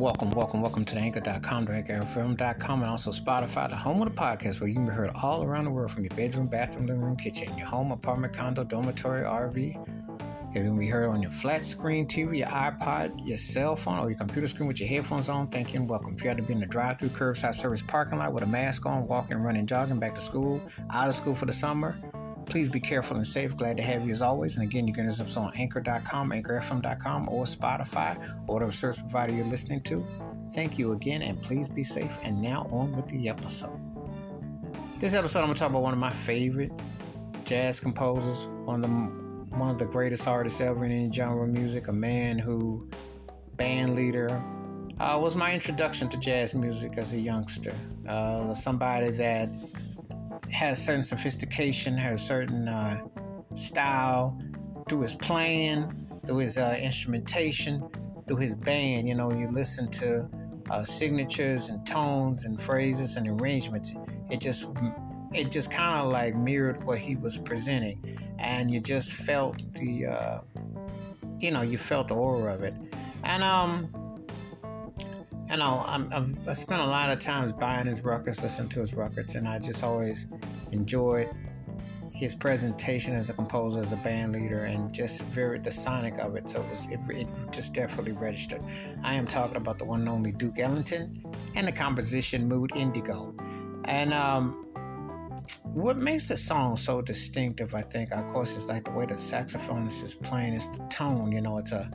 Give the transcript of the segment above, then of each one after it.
welcome, welcome, welcome to the anchor.com, the anchorfm.com, and also Spotify, the home of the podcast where you can be heard all around the world from your bedroom, bathroom, living room, kitchen, your home, apartment, condo, dormitory, RV. You can be heard on your flat screen TV, your iPod, your cell phone, or your computer screen with your headphones on. Thank you and welcome. If you had to be in the drive through curbside service parking lot with a mask on, walking, running, jogging, back to school, out of school for the summer, Please be careful and safe. Glad to have you as always. And again, you can us on anchor.com, anchorfm.com, or Spotify, or whatever service provider you're listening to. Thank you again, and please be safe. And now on with the episode. This episode, I'm going to talk about one of my favorite jazz composers, one of the one of the greatest artists ever in any genre of music, a man who, band leader, uh, was my introduction to jazz music as a youngster. Uh, somebody that has certain sophistication, has certain uh, style through his playing, through his uh, instrumentation, through his band. You know, you listen to uh, signatures and tones and phrases and arrangements. It just it just kind of like mirrored what he was presenting, and you just felt the uh, you know you felt the aura of it, and um you know, I'm, I've, I spent a lot of times buying his records, listening to his records, and I just always enjoyed his presentation as a composer, as a band leader, and just very the sonic of it. So it, was, it, it just definitely registered. I am talking about the one and only Duke Ellington and the composition Mood Indigo. And um, what makes the song so distinctive, I think, of course, is like the way the saxophonist is playing. It's the tone, you know. It's a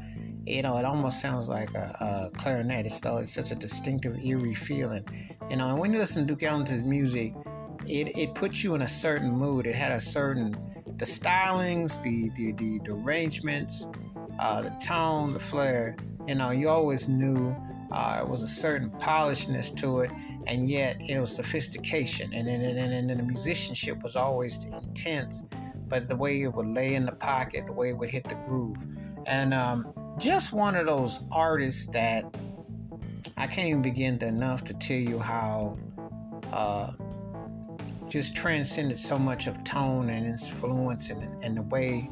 you know, it almost sounds like a, a clarinet. It's, still, it's such a distinctive, eerie feeling, you know. And when you listen to Duke Ellington's music, it, it puts you in a certain mood. It had a certain the stylings, the the the, the arrangements, uh, the tone, the flair. You know, you always knew uh, it was a certain polishness to it, and yet it was sophistication. And then and, and, and the musicianship was always intense, but the way it would lay in the pocket, the way it would hit the groove, and um, just one of those artists that I can't even begin to enough to tell you how uh, just transcended so much of tone and influence and, and the way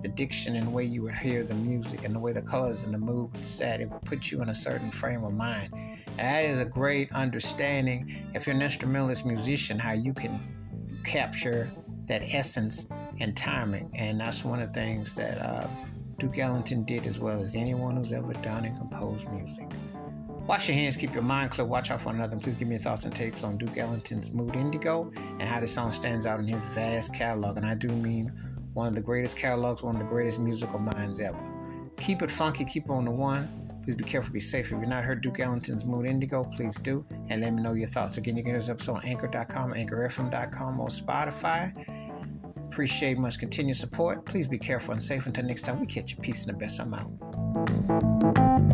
the diction and the way you would hear the music and the way the colors and the mood would set, it would put you in a certain frame of mind. That is a great understanding if you're an instrumentalist musician, how you can capture that essence and timing. And that's one of the things that uh, Duke Ellington did as well as anyone who's ever done and composed music. Wash your hands, keep your mind clear, watch out for another, please give me your thoughts and takes on Duke Ellington's Mood Indigo and how this song stands out in his vast catalog. And I do mean one of the greatest catalogs, one of the greatest musical minds ever. Keep it funky, keep it on the one. Please be careful, be safe. If you've not heard Duke Ellington's Mood Indigo, please do, and let me know your thoughts. Again, you can hear this episode on Anchor.com, AnchorFM.com, or Spotify. Appreciate much continued support. Please be careful and safe until next time we catch you. Peace and the best. I'm out.